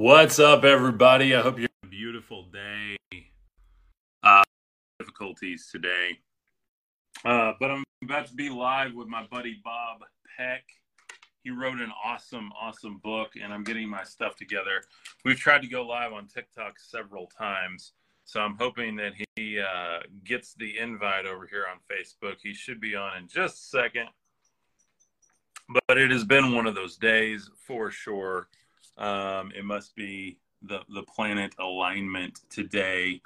What's up, everybody? I hope you're a beautiful day. Uh, difficulties today, uh, but I'm about to be live with my buddy Bob Peck. He wrote an awesome, awesome book, and I'm getting my stuff together. We've tried to go live on TikTok several times, so I'm hoping that he uh, gets the invite over here on Facebook. He should be on in just a second, but it has been one of those days for sure. Um, it must be the the planet alignment today.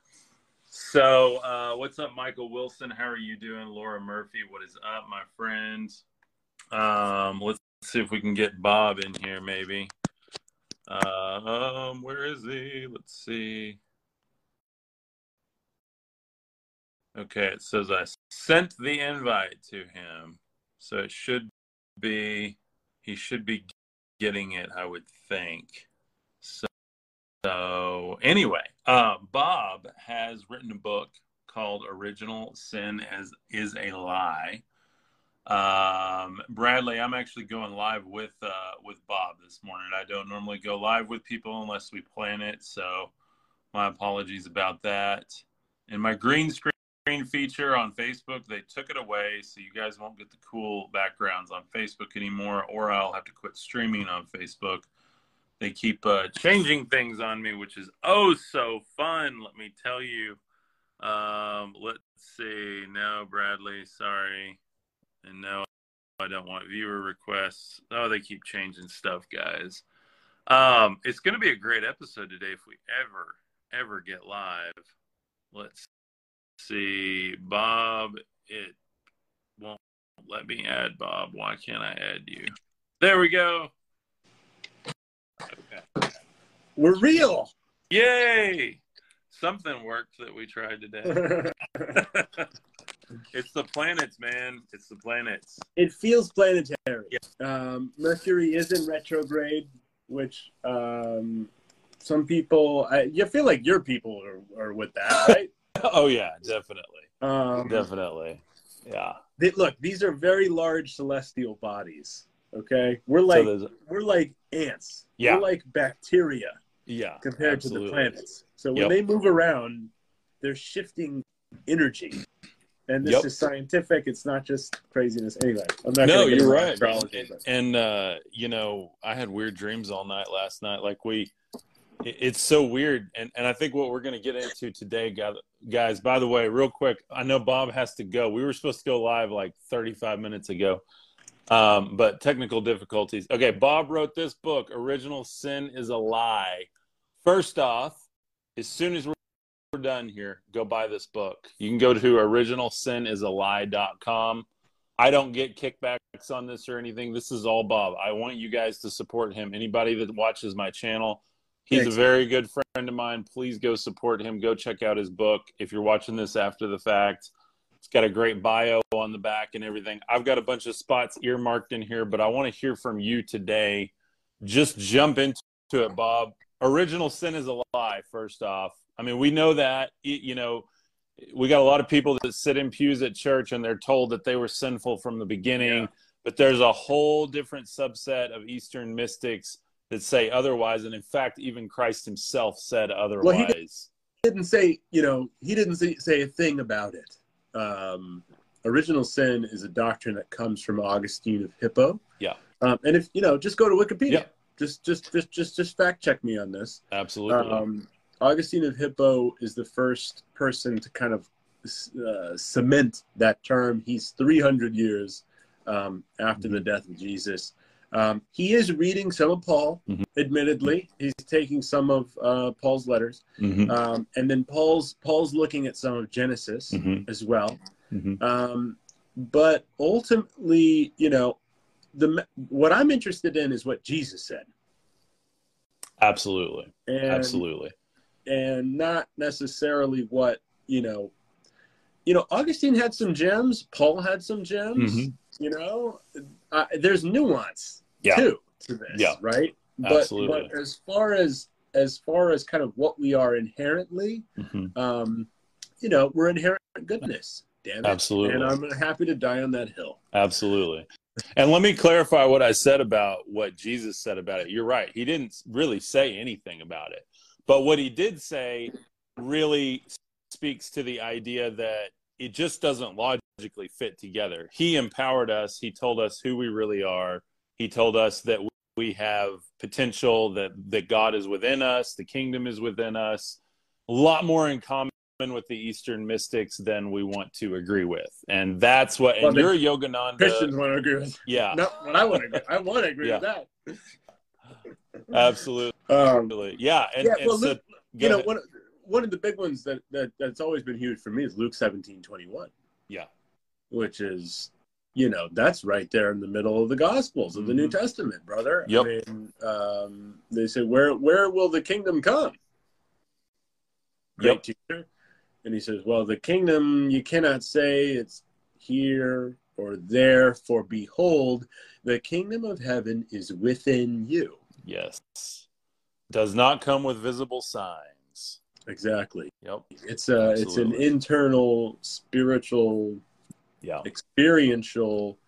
So, uh, what's up, Michael Wilson? How are you doing, Laura Murphy? What is up, my friends? Um, let's see if we can get Bob in here, maybe. Uh, um, where is he? Let's see. Okay, it says I sent the invite to him, so it should be he should be getting it, I would think. So, so anyway, uh, Bob has written a book called "Original Sin as Is a Lie." Um, Bradley, I'm actually going live with uh, with Bob this morning. I don't normally go live with people unless we plan it, so my apologies about that. And my green screen feature on Facebook, they took it away, so you guys won't get the cool backgrounds on Facebook anymore, or I'll have to quit streaming on Facebook. They keep uh, changing things on me, which is oh so fun. Let me tell you. Um, let's see. No, Bradley, sorry. And no, I don't want viewer requests. Oh, they keep changing stuff, guys. Um, it's going to be a great episode today if we ever, ever get live. Let's see, Bob, it won't let me add Bob. Why can't I add you? There we go. Okay. We're real. Yay! Something worked that we tried today. it's the planets, man. It's the planets. It feels planetary. Yeah. Um, Mercury is in retrograde, which um, some people, I, you feel like your people are, are with that, right? oh yeah, definitely. Um, definitely. Yeah. They, look, these are very large celestial bodies. Okay, we're like so we're like ants. Yeah. We're like bacteria. Yeah. Compared absolutely. to the planets. So when yep. they move around, they're shifting energy. And this yep. is scientific. It's not just craziness. Anyway, I'm not. No, you're right. And uh, you know, I had weird dreams all night last night. Like we, it's so weird and, and i think what we're going to get into today guys by the way real quick i know bob has to go. We were supposed to go live like 35 minutes ago um, but technical difficulties. Okay bob wrote this book original sin is a lie. First off as soon as we're done here go buy this book. You can go to originalsinisalie.com i don't get kickbacks on this or anything. This is all bob. I want you guys to support him. Anybody that watches my channel He's Thanks. a very good friend of mine. Please go support him. Go check out his book. If you're watching this after the fact, it's got a great bio on the back and everything. I've got a bunch of spots earmarked in here, but I want to hear from you today. Just jump into it, Bob. Original sin is a lie, first off. I mean, we know that, you know, we got a lot of people that sit in pews at church and they're told that they were sinful from the beginning, yeah. but there's a whole different subset of Eastern mystics that say otherwise. And in fact, even Christ himself said otherwise. Well, he didn't say, you know, he didn't say, a thing about it. Um, original sin is a doctrine that comes from Augustine of Hippo. Yeah. Um, and if, you know, just go to Wikipedia. Yeah. Just, just, just, just, just fact check me on this. Absolutely. Um, Augustine of Hippo is the first person to kind of uh, cement that term. He's 300 years um, after mm-hmm. the death of Jesus. Um, he is reading some of Paul, mm-hmm. admittedly. He's taking some of uh, Paul's letters, mm-hmm. um, and then Paul's Paul's looking at some of Genesis mm-hmm. as well. Mm-hmm. Um, but ultimately, you know, the what I'm interested in is what Jesus said. Absolutely, and, absolutely, and not necessarily what you know. You know, Augustine had some gems. Paul had some gems. Mm-hmm. You know, uh, there's nuance yeah. too to this, yeah. right? But, Absolutely. but as far as as far as kind of what we are inherently, mm-hmm. um, you know, we're inherent goodness. Damn it. Absolutely. And I'm happy to die on that hill. Absolutely. And let me clarify what I said about what Jesus said about it. You're right. He didn't really say anything about it. But what he did say really speaks to the idea that it just doesn't logically fit together. He empowered us, he told us who we really are. He told us that we have potential that that God is within us, the kingdom is within us. A lot more in common with the Eastern mystics than we want to agree with, and that's what. And well, you're a Yogananda. Christians want to agree with. Yeah. No, I want to. Agree. I want to agree yeah. with that. Absolutely. Um, yeah. And, yeah. Well, and Luke, so, you know, one one of the big ones that, that that's always been huge for me is Luke seventeen twenty one. Yeah. Which is, you know, that's right there in the middle of the Gospels of the mm-hmm. New Testament, brother. Yep. I mean, um, they say, "Where where will the kingdom come?" Great yep. teacher. And he says, Well, the kingdom, you cannot say it's here or there, for behold, the kingdom of heaven is within you. Yes. Does not come with visible signs. Exactly. Yep. It's a Absolutely. it's an internal spiritual yeah. experiential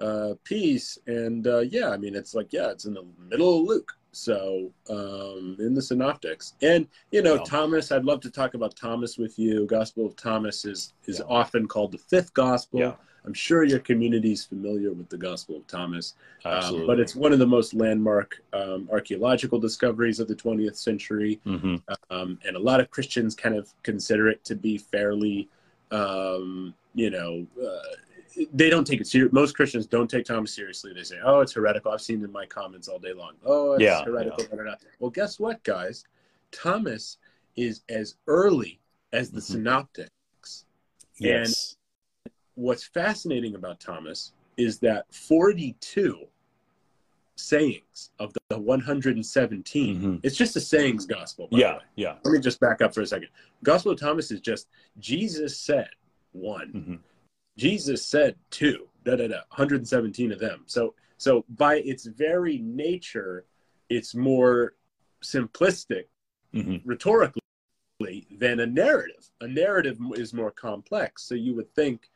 uh piece. And uh yeah i mean it's like yeah it's in the middle of luke. So um, in the synoptics. And you know thomas i'd love to talk about thomas with you. Gospel of thomas is is yeah. often called the fifth gospel. Yeah. i'm sure your community is familiar with the gospel of thomas. Um, but it's one of the most landmark um, archaeological discoveries of the 20th century. Mm-hmm. Um, and a lot of christians kind of consider it to be fairly um, you know uh, they don't take it serious. Most Christians don't take Thomas seriously. They say, "Oh, it's heretical." I've seen in my comments all day long. Oh, it's yeah, heretical. Yeah. Well, guess what, guys? Thomas is as early as the mm-hmm. Synoptics. Yes. And what's fascinating about Thomas is that 42 sayings of the 117 mm-hmm. it's just a sayings gospel yeah yeah let me just back up for a second gospel of thomas is just jesus said one mm-hmm. Jesus said two, da da da, 117 of them. So so by its very nature, it's more simplistic mm-hmm. rhetorically than a narrative. A narrative is more complex. So you would think,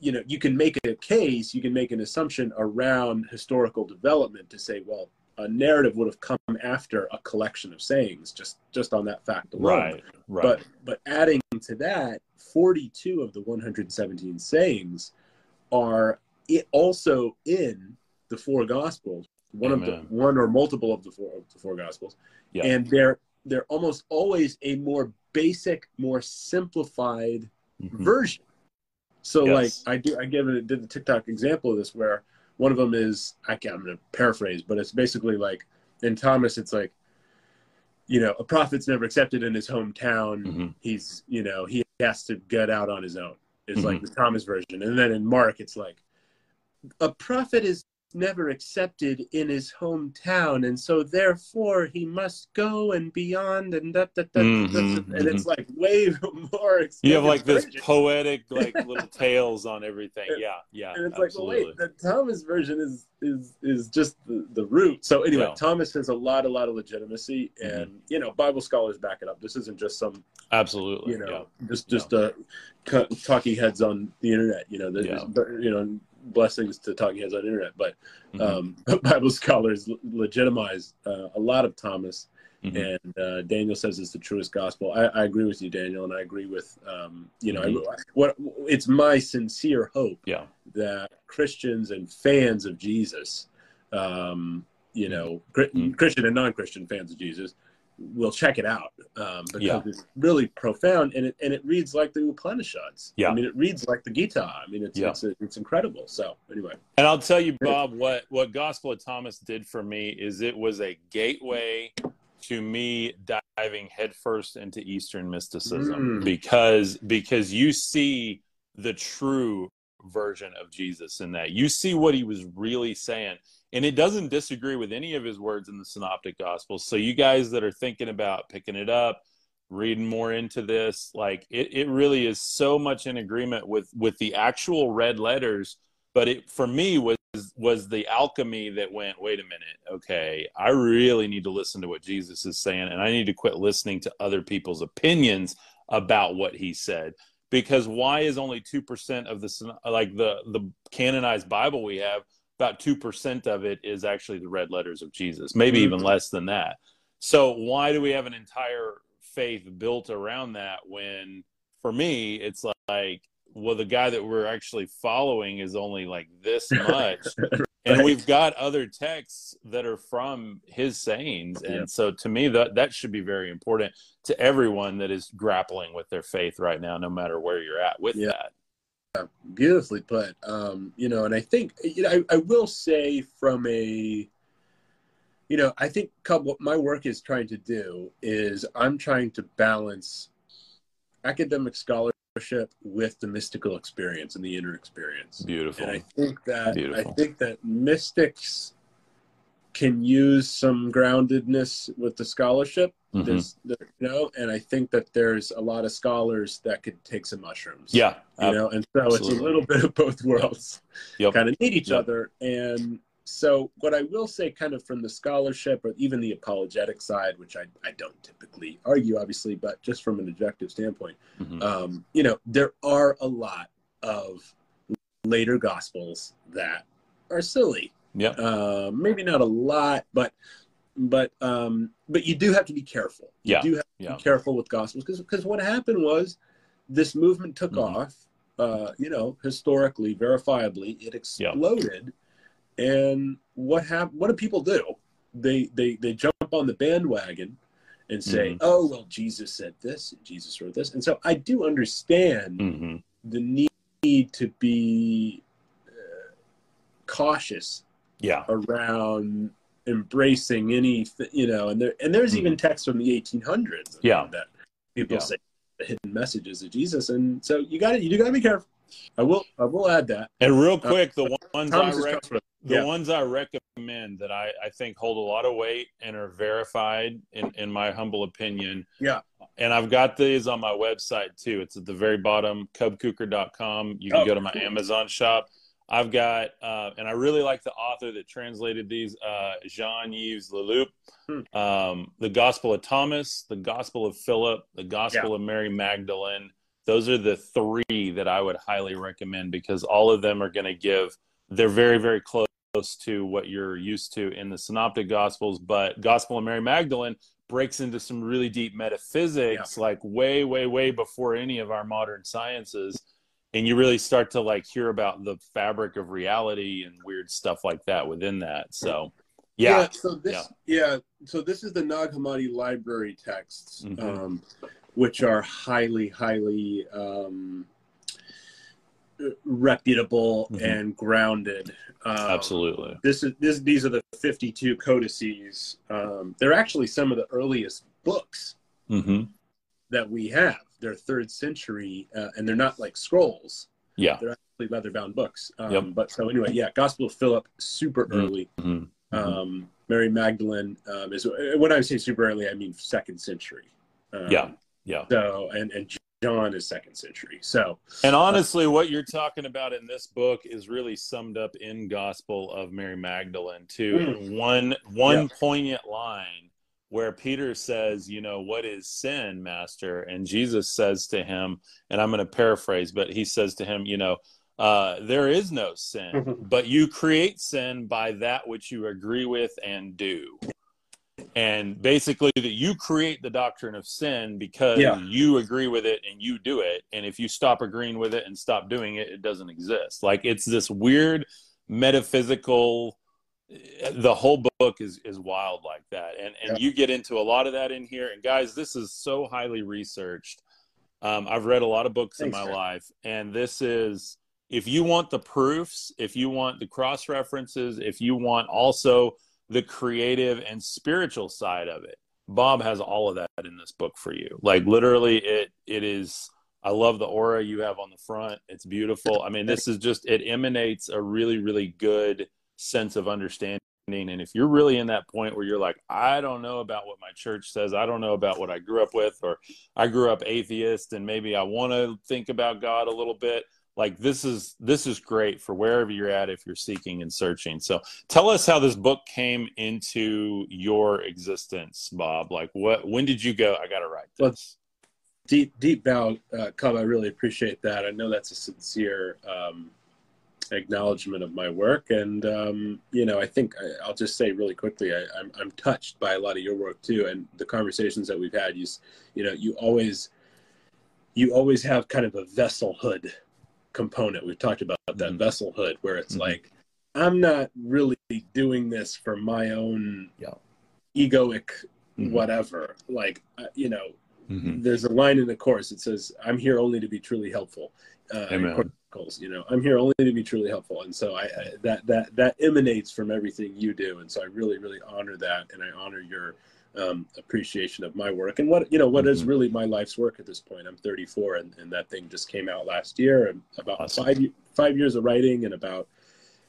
you know, you can make a case, you can make an assumption around historical development to say, well, a narrative would have come after a collection of sayings just just on that fact alone. Right, right. But but adding to that, 42 of the 117 sayings are it also in the four gospels, one Amen. of the one or multiple of the four of the four gospels. Yeah. And they're they're almost always a more basic, more simplified mm-hmm. version. So yes. like I do I give it did the TikTok example of this where one of them is I can't, I'm going to paraphrase, but it's basically like in Thomas, it's like, you know, a prophet's never accepted in his hometown. Mm-hmm. He's, you know, he has to get out on his own. It's mm-hmm. like the Thomas version. And then in Mark, it's like, a prophet is never accepted in his hometown, and so therefore he must go and beyond and that that that, mm-hmm, and it's mm-hmm. like way more. You have like this poetic like little tales on everything. Yeah, yeah. And it's absolutely. like, well, wait, the Thomas version is is is just the, the root. So anyway, yeah. Thomas has a lot, a lot of legitimacy, mm-hmm. and mm-hmm. you know, Bible scholars back it up. This isn't just some absolutely, you know, yeah. just just yeah. uh, talking heads on the internet. You know, yeah. you know blessings to talking heads on the internet, but mm-hmm. um, Bible scholars legitimize uh, a lot of Thomas. Mm-hmm. And uh, Daniel says it's the truest gospel. I, I, agree with you, Daniel, and I agree with um, you know mm-hmm. I, what it's my sincere hope yeah. that Christians and fans of Jesus, um, you know, mm-hmm. Christian and non-Christian fans of Jesus, will check it out um, because yeah. it's really profound and it and it reads like the Upanishads. Yeah, I mean it reads like the Gita. I mean it's yeah. it's, it's incredible. So anyway, and I'll tell you, Bob, what what Gospel of Thomas did for me is it was a gateway to me diving headfirst into Eastern mysticism mm. because because you see the true version of Jesus in that you see what he was really saying and it doesn't disagree with any of his words in the synoptic gospels so you guys that are thinking about picking it up reading more into this like it, it really is so much in agreement with with the actual red letters. But it for me was was the alchemy that went wait a minute okay i really need to listen to what jesus is saying and i need to quit listening to other people's opinions about what he said. Because why is only 2% of the like the the canonized bible we have about 2% of it is actually the red letters of jesus maybe even mm. less than that. So why do we have an entire faith built around that when for me it's like well the guy that we're actually following is only like this much. And we've got other texts that are from his sayings. And yeah. so to me that that should be very important to everyone that is grappling with their faith right now no matter where you're at with yeah. that beautifully put um, you know and i think you know I, I will say from a you know i think what my work is trying to do is i'm trying to balance academic scholarship with the mystical experience and the inner experience. Beautiful. And I think that Beautiful. I think that mystics can use some groundedness with the scholarship. Mm-hmm. There's, you know, and I think that there's a lot of scholars that could take some mushrooms. Yeah, you know, and so absolutely. it's a little bit of both worlds. Yep. Kind of need each yep. other, and so what I will say, kind of from the scholarship or even the apologetic side, which I, I don't typically argue, obviously, but just from an objective standpoint, mm-hmm. um, you know, there are a lot of later gospels that are silly. Yeah. Uh, maybe not a lot, but but um, but you do have to be careful. Yeah. You do have to yeah. be careful with gospels because because what happened was this movement took mm-hmm. off. Uh, you know, historically, verifiably, it exploded and what hap- What do people do? They they they jump on the bandwagon and say, mm-hmm. "Oh well, Jesus said this, and Jesus wrote this," and so I do understand mm-hmm. the need to be uh, cautious, yeah, around embracing any, you know, and there and there's mm-hmm. even texts from the 1800s, yeah, that people yeah. say hidden messages of Jesus, and so you got to you do got to be careful. I will I will add that. And real uh, quick, uh, the ones I rec- the yeah. ones I recommend that I, I think hold a lot of weight and are verified in, in my humble opinion. Yeah. And I've got these on my website too. It's at the very bottom, cubkuker.com. You can oh, go to my cool. Amazon shop. I've got, uh, and I really like the author that translated these, uh, Jean Yves Leloup, hmm. um, the Gospel of Thomas, the Gospel of Philip, the Gospel yeah. of Mary Magdalene. Those are the three that I would highly recommend because all of them are going to give, they're very, very close to what you're used to in the synoptic gospels but gospel of mary magdalene breaks into some really deep metaphysics yeah. like way way way before any of our modern sciences and you really start to like hear about the fabric of reality and weird stuff like that within that so yeah, yeah so this yeah. yeah. so this is the nag hammadi library texts mm-hmm. um, which are highly highly um, reputable mm-hmm. and grounded. Um, Absolutely. This is this. These are the 52 codices. Um, they're actually some of the earliest books mm-hmm. that we have. They're third century, uh, and they're not like scrolls. Yeah, they're actually leather bound books. Um, yep. But so anyway, yeah, Gospel of Philip, super mm-hmm. early. Mm-hmm. Um, Mary Magdalene um, is when I say super early, I mean second century. Um, yeah, yeah. So and and John is second century. So, and honestly, uh, what you're talking about in this book is really summed up in Gospel of Mary Magdalene too. Mm. One one yeah. poignant line where Peter says, "You know what is sin, Master?" And Jesus says to him, and I'm going to paraphrase, but he says to him, "You know." Uh, there is no sin, but you create sin by that which you agree with and do and basically that you create the doctrine of sin because yeah. you agree with it and you do it and if you stop agreeing with it and stop doing it it doesn't exist like it's this weird metaphysical the whole book is is wild like that and and yeah. you get into a lot of that in here and guys this is so highly researched um, i've read a lot of books Thanks, in my man. life and this is if you want the proofs if you want the cross references if you want also the creative and spiritual side of it. Bob has all of that in this book for you. Like literally it it is I love the aura you have on the front. It's beautiful. I mean, this is just it emanates a really really good sense of understanding and if you're really in that point where you're like I don't know about what my church says, I don't know about what I grew up with or I grew up atheist and maybe I want to think about God a little bit, like this is this is great for wherever you're at if you're seeking and searching so tell us how this book came into your existence bob like what when did you go i gotta write this deep deep bow, uh, Cub. I really appreciate that. I know that's a sincere um, acknowledgement of my work, and um, you know, I think I, will just say really quickly, I, I'm I'm touched by a lot of your work too, and the conversations that we've had. You you know, you always you always have kind of a vesselhood component. We've talked about that mm-hmm. vesselhood, where it's mm-hmm. like I'm not really doing this for my own yeah. egoic mm-hmm. whatever. Like uh, you know, mm-hmm. there's a line in the course that says, "I'm here only to be truly helpful." Uh, Amen. You know, I'm here only to be truly helpful, and so I, I that that that emanates from everything you do, and so I really really honor that, and I honor your um, appreciation of my work and what you know what mm-hmm. is really my life's work at this point. I'm 34, and, and that thing just came out last year, and about awesome. five five years of writing and about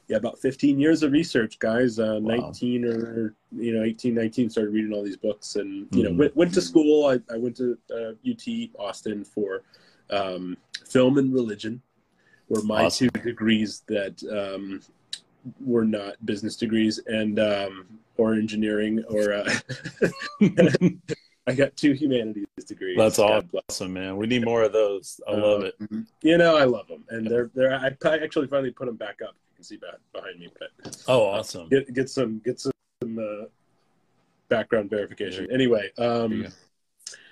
yeah about 15 years of research, guys. Uh, wow. 19 or you know 18, 19 started reading all these books, and you mm-hmm. know went, went to school. I, I went to uh, UT Austin for um, film and religion, were my awesome. two degrees that um, were not business degrees and um, or engineering or uh, I got two humanities degrees. That's awesome, man. We need more of those. I love it. Mm-hmm. You know, I love them, and they're they're. I, actually finally put them back up. You can see back behind me, but oh, awesome. Get get some get some uh, background verification. Anyway, um,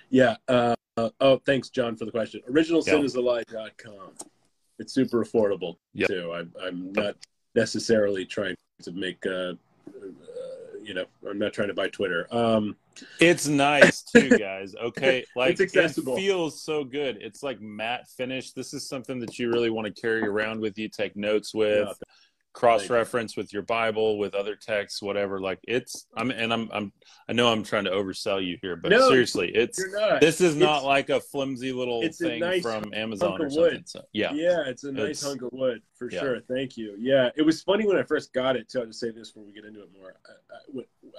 yeah. Uh, oh, thanks, John, for the question. Originalsinisthelie.com. It's super affordable yep. too. I'm I'm not necessarily trying to make uh, you know, I'm not trying to buy Twitter. Um, it's nice too, guys. Okay, like it feels so good. It's like matte finish. This is something that you really want to carry around with you, take notes with. Yeah cross reference with your Bible, with other texts, whatever. Like it's, I'm, and I'm, I'm, I know I'm trying to oversell you here, but no, seriously, it's, this is not it's, like a flimsy little thing nice from Amazon or something. So, yeah. Yeah. It's a nice it's, hunk of wood for yeah. sure. Thank you. Yeah. It was funny when I first got it too. I'll just say this before we get into it more.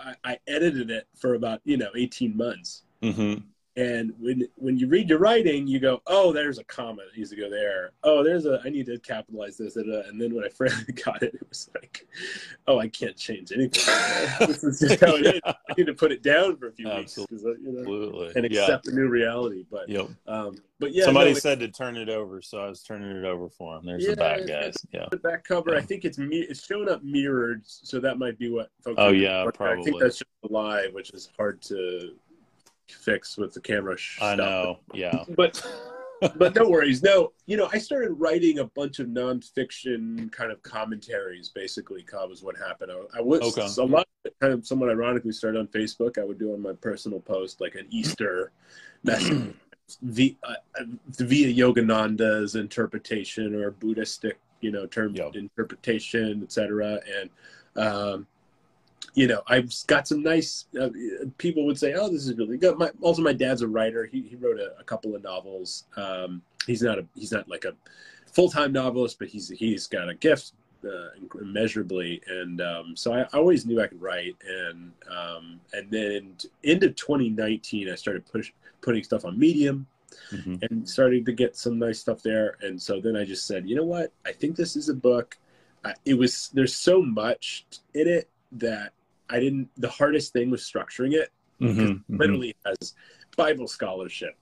I, I, I edited it for about, you know, 18 months. Mm-hmm. And when when you read your writing, you go, "Oh, there's a comma that needs to go there. Oh, there's a I need to capitalize this." And then when I finally got it, it was like, "Oh, I can't change anything. this is just how it is. I need to put it down for a few Absolutely. weeks, uh, you know, Absolutely. and accept yeah. the new reality." But yep. um, but yeah, somebody no, said to turn it over, so I was turning it over for him. There's yeah, the back, guys. Yeah, the back cover. Yeah. I think it's me. It's showing up mirrored, so that might be what. Folks oh yeah, probably. I think that's just live, which is hard to fix with the camera. I know. Yeah. But but no worries. No, you know, I started writing a bunch of nonfiction kind of commentaries. Basically, Cub was what happened. I, I was okay. a lot of kind of somewhat ironically started on Facebook. I would do on my personal post like an Easter message via, uh, via Yogananda's interpretation or Buddhistic, you know, term yep. interpretation, etc. And um, you know, I've got some nice uh, people would say, "Oh, this is really good." My, also, my dad's a writer. He, he wrote a, a couple of novels. Um, he's not a he's not like a full time novelist, but he's he's got a gift uh, immeasurably, and um, so I, I, always knew I could write. And um, and then into 2019, I started push putting stuff on Medium. Mm-hmm. And started to get some nice stuff there, and so then I just said, you know what? I think this is a book. it was there's so much in it that I didn't. The hardest thing was structuring it. Mm-hmm, mm-hmm. literally has Bible scholarship,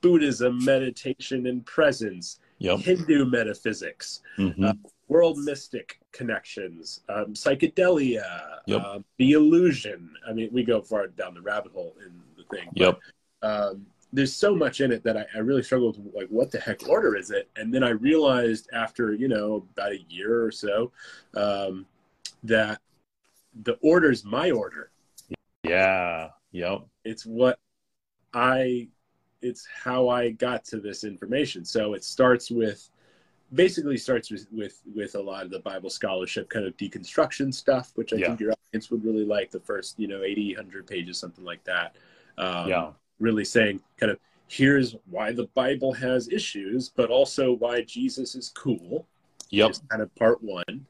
Buddhism, meditation and presence, yep. Hindu metaphysics, mm-hmm. uh, world mystic connections, um, psychedelia, yep. uh, the illusion. I mean, we go far down the rabbit hole in the thing. Yep. But, um, there's so much in it that I, I, really struggled with like what the heck order is it and then i realized after you know about a year or so um, that the order's my order. Yeah. Yep. It's what I it's how I got to this information. So it starts with basically starts with with, with a lot of the Bible scholarship kind of deconstruction stuff, which I yeah. think your audience would really like the first, you know, 80, 100 pages, something like that. Um, yeah. Really saying kind of here's why the Bible has issues, but also why Jesus is cool. Yep. kind of part one.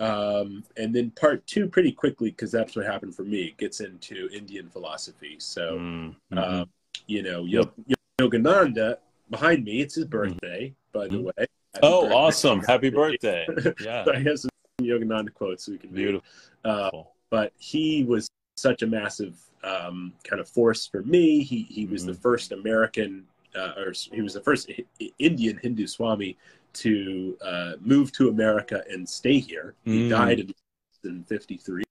Um, and then part two, pretty quickly, because that's what happened for me, gets into Indian philosophy. So, mm-hmm. uh, you know, yep. Yogananda behind me, it's his mm-hmm. birthday, mm-hmm. by the way. Happy oh, birthday. awesome. Happy birthday. Yeah. I have some Yogananda quotes so we can Beautiful. Uh, but he was such a massive um, kind of force for me. He, he was mm-hmm. the first American uh, or he was the first Indian Hindu Swami to uh, move to America and stay here. He mm. died in 53.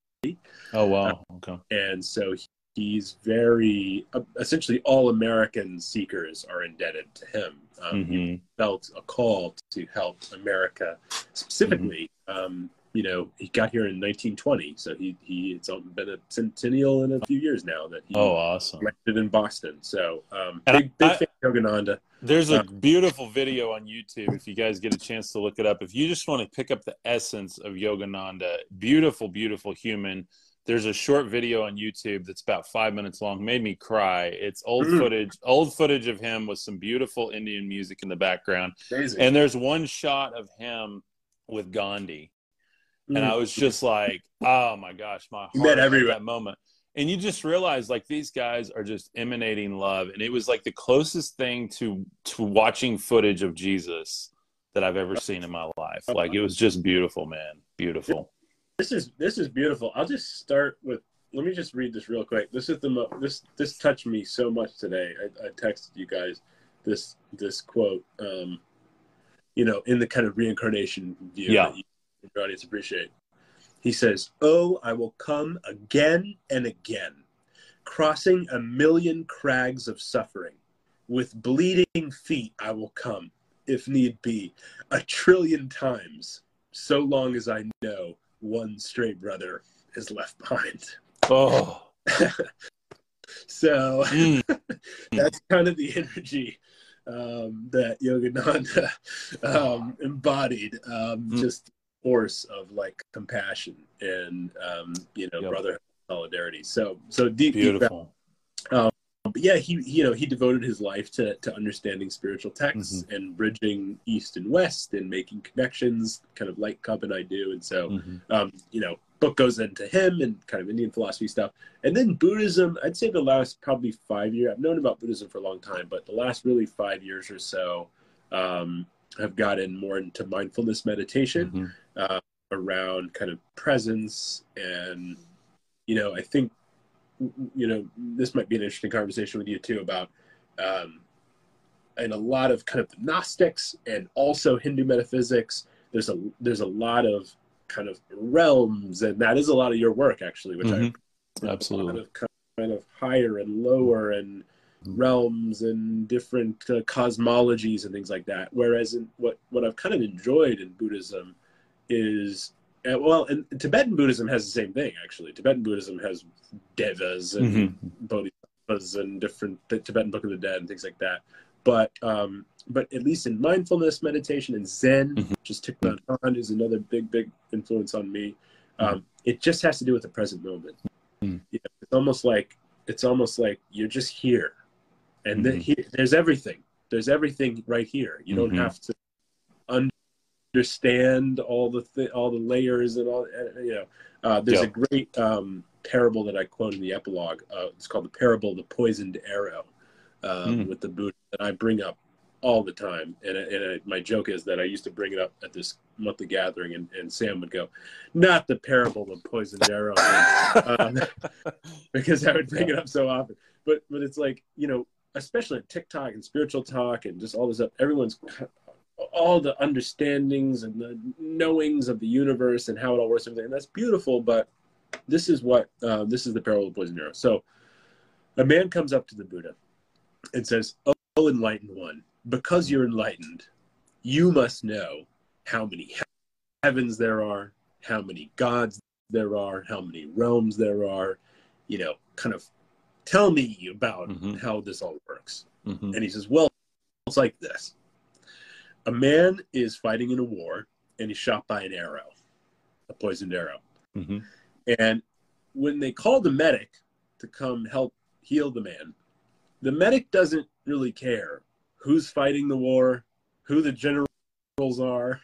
Oh wow! Okay. and so he's very uh, essentially all American seekers are indebted to him. Um, mm-hmm. He felt a call to help America specifically. Mm-hmm. Um, you know, he got here in 1920, so he he it's been a centennial in a few years now that he oh awesome landed in Boston. So um, big, big I, fan of Yogananda. There's a uh, beautiful video on YouTube if you guys get a chance to look it up. If you just want to pick up the essence of Yogananda, beautiful, beautiful human. There's a short video on YouTube that's about five minutes long. Made me cry. It's old mm. footage, old footage of him with some beautiful Indian music in the background. And there's one shot of him with Gandhi and I mm. was just like, oh my gosh, my heart at that moment. And you just realize like these guys are just emanating love, and it was like the closest thing to to watching footage of Jesus that I've ever seen in my life. Like it was just beautiful, man, beautiful. This is this is beautiful. I'll just start with. Let me just read this real quick. This is the mo- this this touched me so much today. I, I texted you guys this this quote. Um, you know, in the kind of reincarnation view yeah. that you your audience appreciate. He says, Oh, I will come again and again, crossing a million crags of suffering. With bleeding feet, I will come, if need be, a trillion times, so long as I know one stray brother is left behind. Oh. so mm. that's kind of the energy um, that Yogananda um, embodied. Um, mm. Just force of like compassion and um, you know yep. brotherhood solidarity so so deep beautiful deep, um, but yeah he you know he devoted his life to to understanding spiritual texts mm-hmm. and bridging east and west and making connections kind of like Cub and I do and so mm-hmm. um, you know book goes into him and kind of Indian philosophy stuff and then Buddhism I'd say the last probably five years I've known about Buddhism for a long time but the last really five years or so um, have gotten more into mindfulness meditation mm-hmm. Uh, around kind of presence and you know i think you know this might be an interesting conversation with you too about um, and a lot of kind of gnostics and also hindu metaphysics there's a there's a lot of kind of realms and that is a lot of your work actually which mm-hmm. i absolutely kind of, kind of higher and lower and realms and different uh, cosmologies and things like that. Whereas in what what I've kind of enjoyed in Buddhism is uh, well, and Tibetan Buddhism has the same thing actually. Tibetan Buddhism has devas and mm-hmm. bodhisattvas and different the Tibetan Book of the Dead and things like that. But um, but at least in mindfulness meditation and Zen, mm-hmm. which is Thich Nhat Hanh, is another big big influence on me. Um, mm-hmm. It just has to do with the present moment. Mm-hmm. You know, it's almost like it's almost like you're just here and mm-hmm. the, there's everything there's everything right here you don't mm-hmm. have to understand all the th- all the layers and all you know uh, there's a great um, parable that i quote in the epilogue uh, it's called the parable of the poisoned arrow um, mm. with the buddha that i bring up all the time. And, and my joke is that i used to bring it up at this monthly gathering and, and sam would go not the parable of the poisoned arrow. Um, because i would bring it up so often. But but it's like you know especially TikTok and spiritual talk and just all this stuff, everyone's all the understandings and the knowings of the universe and how it all works and everything. And that's beautiful, but this is what uh, this is the parable of the poison arrow. So a man comes up to the Buddha and says, "Oh, enlightened one, because you're enlightened, you must know how many heavens there are, how many gods there are, how many realms there are, you know, kind of tell me about mm-hmm. how this all works. Mm-hmm. And he says, well, it's like this. A man is fighting in a war and he's shot by an arrow, a poisoned arrow. Mm-hmm. And when they call the medic to come help heal the man, the medic doesn't really care who's fighting the war, who the generals are,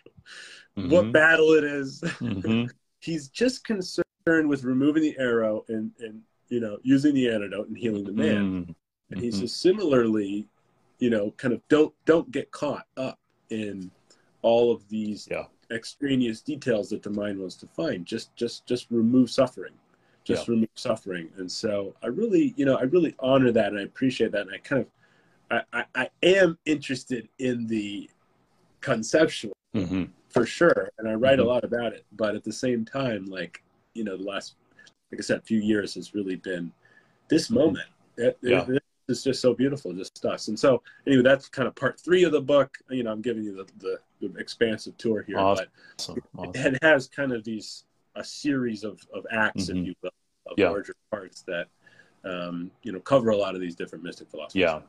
what mm-hmm. battle it is. Mm-hmm. he's just concerned with removing the arrow and, and you know, using the antidote and healing the man. Mm-hmm. And he says similarly, you know, kind of don't don't get caught up in all of these yeah. extraneous details that the mind wants to find. Just just just remove suffering. Just yeah. remove suffering. And so I really, you know, I really honor that and I appreciate that and I kind of I, I, I am interested in the conceptual mm-hmm. for sure, and I write mm-hmm. a lot about it. But at the same time, like you know, the last, like I said, few years has really been this mm-hmm. moment. Yeah. It's just so beautiful, just us. And so, anyway, that's kind of part three of the book. You know, I'm giving you the, the, the expansive tour here, awesome. but awesome. It, it, has kind of these a series of, of acts, mm-hmm. if you will, of yeah. larger parts that um, you know cover a lot of these different mystic philosophies. Yeah,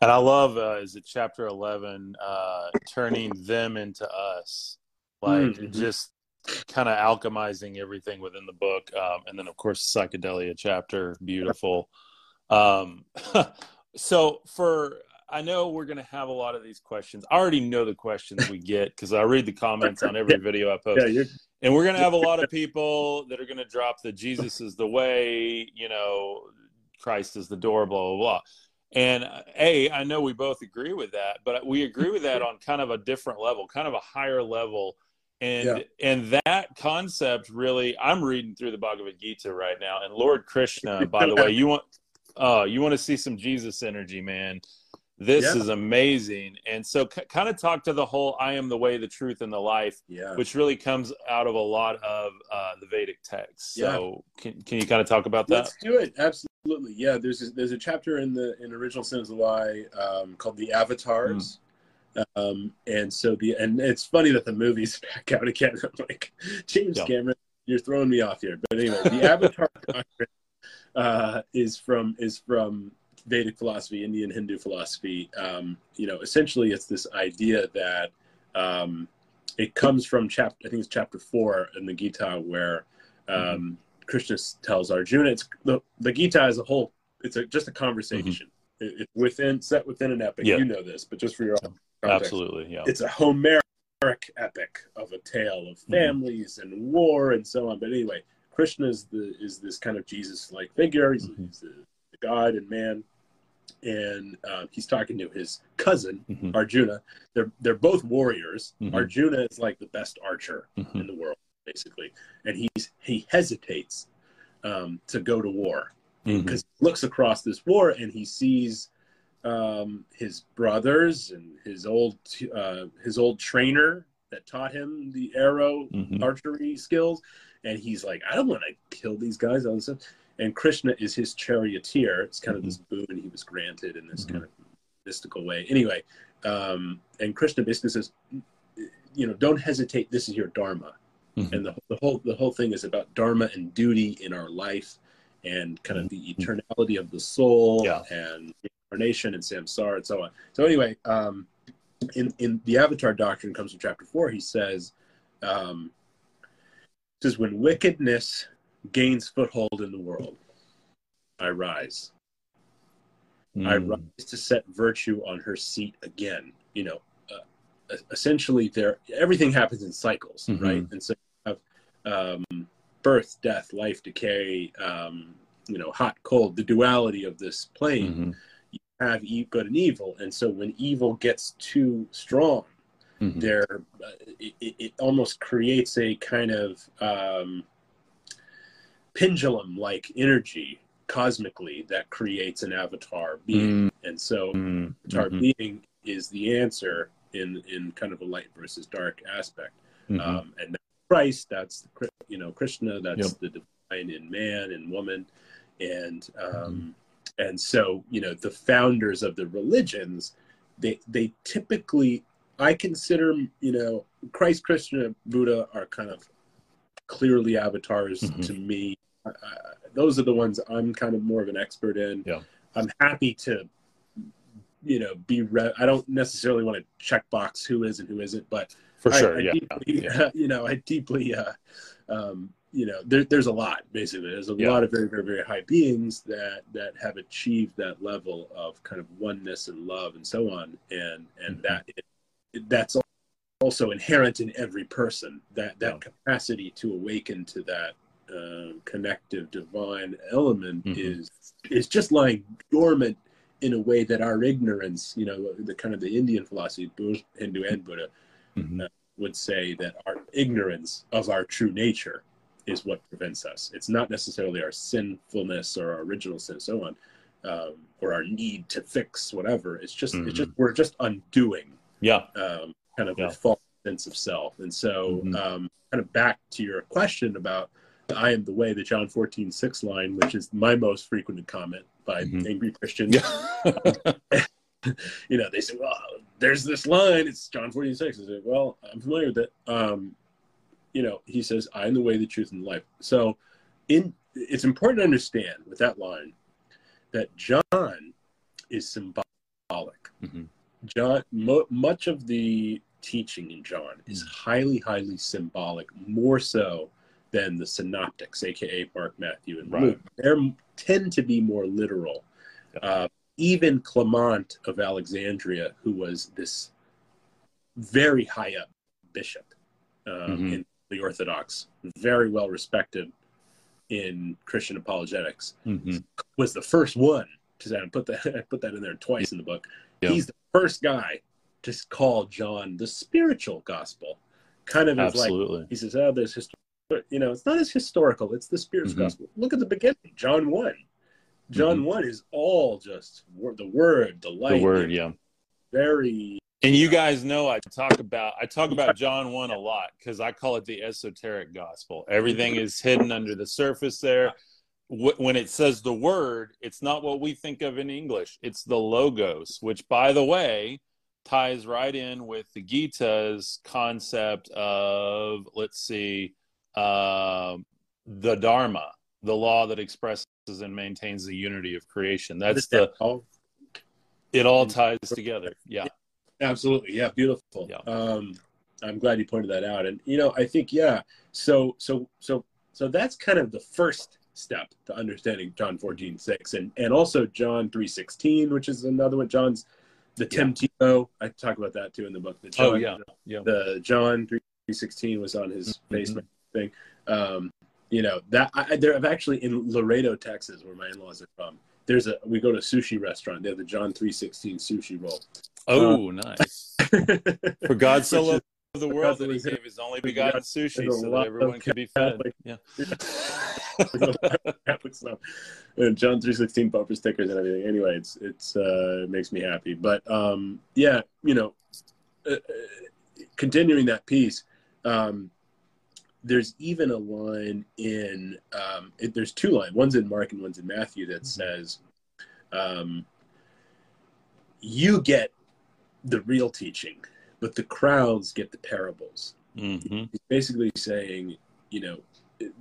and I love uh, is it chapter eleven, uh, turning them into us, like mm-hmm. just kind of alchemizing everything within the book, um, and then of course psychedelia chapter, beautiful. Um, so for I know we're going to have a lot of these questions. I already know the questions we get because I read the comments on every video I post. Yeah, and we're going to have a lot of people that are going to drop the Jesus is the way, you know, Christ is the door, blah, blah, blah. And uh, A, I know we both agree with that, but we agree with that on kind of a different level, kind of a higher level. And yeah. and that concept really, I'm reading through the Bhagavad Gita right now. And Lord Krishna, by the way, you want oh, you want to see some Jesus energy, man. This yeah. is amazing. And so, c- kind of talk to the whole I am the way, the truth, and the life, yeah. which really comes out of a lot of uh, the Vedic texts. So, yeah. can, can you kind of talk about that? Let's do it. Absolutely. Yeah, there's a, there's a chapter in the in Original Sin Is A Lie um, called The Avatars. Mm. Um, and so the and it's funny that the movie's back out again. I'm like, James yeah. Cameron, you're throwing me off here. But anyway, the Avatar uh, is from is from Vedic philosophy, Indian Hindu philosophy. Um, you know, essentially, it's this idea that um, it comes from chapter. I think it's chapter four in the Gita, where um, mm-hmm. Krishna tells Arjuna. It's the, the Gita as a whole. It's a, just a conversation. Mm-hmm. It, it's within set within an epic. Yeah. You know this, but just for your own context, absolutely, yeah. It's a Homeric epic of a tale of mm-hmm. families mm-hmm. and war and so on. But anyway, Krishna is the is this kind of Jesus-like figure. He's, mm-hmm. he's the, the, God and man, and uh, he's talking to his cousin mm-hmm. Arjuna. They're they're both warriors. Mm-hmm. Arjuna is like the best archer mm-hmm. in the world, basically, and he's he hesitates um, to go to war because mm-hmm. he looks across this war and he sees um, his brothers and his old uh, his old trainer that taught him the arrow mm-hmm. archery skills and he's like, I don't want to kill these guys. All this stuff. And Krishna is his charioteer. It's kind of mm-hmm. this boon he was granted in this mm-hmm. kind of mystical way. Anyway, um, and Krishna basically says, you know, don't hesitate. This is your dharma. Mm-hmm. And the, the whole the whole thing is about dharma and duty in our life, and kind of the mm-hmm. eternality of the soul yeah. and incarnation and samsara and so on. So anyway, um, in in the Avatar doctrine comes from chapter four. He says, um, says, When wickedness gains foothold in the world, I rise. Mm. I hmm. rise to set virtue on her seat again. You know, uh, essentially, there everything happens in cycles, mm-hmm. right? And so you have um, birth, death, life, decay, um, you know, hot, cold, the duality of this plane. Mm-hmm. You have good and evil, and so when evil gets too strong, mm-hmm. there uh, it, it, almost creates a kind of um, pendulum like energy cosmically that creates an avatar being mm-hmm. and so mm-hmm. avatar mm-hmm. being is the answer in in kind of a light versus dark aspect mm-hmm. um, and christ that's the, you know krishna that's yep. the divine in man and woman and um, mm-hmm. and so you know the founders of the religions they they typically I consider, you know, Christ, Krishna, Buddha are kind of clearly avatars mm-hmm. to me. Uh, those are the ones I'm kind of more of an expert in. Yeah. I'm happy to, you know, be. Re- I don't necessarily want to check box who is and who isn't, but for I, sure, I yeah. Deeply, yeah. You know, I deeply, uh, um, you know, there, there's a lot basically. There's a yeah. lot of very, very, very high beings that that have achieved that level of kind of oneness and love and so on, and and mm-hmm. that that's also inherent in every person that that yeah. capacity to awaken to that uh, connective divine element mm-hmm. is is just lying dormant in a way that our ignorance you know the kind of the indian philosophy both hindu and buddha mm-hmm. uh, would say that our ignorance of our true nature is what prevents us it's not necessarily our sinfulness or our original sin and so on um, or our need to fix whatever. It's just mm-hmm. it's just we're just undoing. Yeah. Um, kind of yeah. a false sense of self, and so mm-hmm. um, kind of back to your question about I am the way, the John 14, 6 line, which is my most frequented comment by mm-hmm. angry Christians. Yeah. you know, they say, well, there's this line, it's John 14, 6. I say, well, I'm familiar with it. Um, you know, he says, I am the way, the truth, and the life. So in it's important to understand with that line that John is symbolic. Mm-hmm. John, mo- much of the teaching in John is mm. highly, highly symbolic, more so than the synoptics, aka Mark, Matthew, and right. Luke. They tend to be more literal. Uh, even Clement of Alexandria, who was this very high up bishop um, mm-hmm. in the Orthodox, very well respected in Christian apologetics, mm-hmm. was the first one to I put that I put that in there twice in the book. He's the first guy to call John the spiritual gospel. Kind of Absolutely. like he says, "Oh, there's history." you know, it's not as historical. It's the Spirit's mm-hmm. gospel. Look at the beginning, John one. John mm-hmm. one is all just the word, the light. The word, yeah. Very. And you guys know I talk about I talk about John one a lot because I call it the esoteric gospel. Everything is hidden under the surface there. When it says the word, it's not what we think of in English. It's the logos, which, by the way, ties right in with the Gita's concept of let's see uh, the Dharma, the law that expresses and maintains the unity of creation. That's the. It all ties together. Yeah. Absolutely. Yeah. Beautiful. Yeah. Um, I'm glad you pointed that out. And you know, I think yeah. So so so so that's kind of the first step to understanding John 14, 6 and and also John 3, 16, which is another one. John's the Tim yeah. Tebow. I talk about that too in the book. The oh, John, oh yeah, yeah. The John 3, 16 was on his mm-hmm. Facebook thing. Um, you know that I, there. I've actually in Laredo, Texas, where my in-laws are from. There's a we go to a sushi restaurant. They have the John three sixteen sushi roll. Oh, um, nice! For God so loved the world that He gave His only begotten sushi, so that everyone can be fed. Yeah. Catholic stuff. And John three sixteen bumper stickers and everything. Anyway, it's it's uh, it makes me happy. But um, yeah, you know, uh, uh continuing that piece. Um, there's even a line in um, it, there's two lines one's in mark and one's in matthew that mm-hmm. says um, you get the real teaching but the crowds get the parables mm-hmm. he's basically saying you know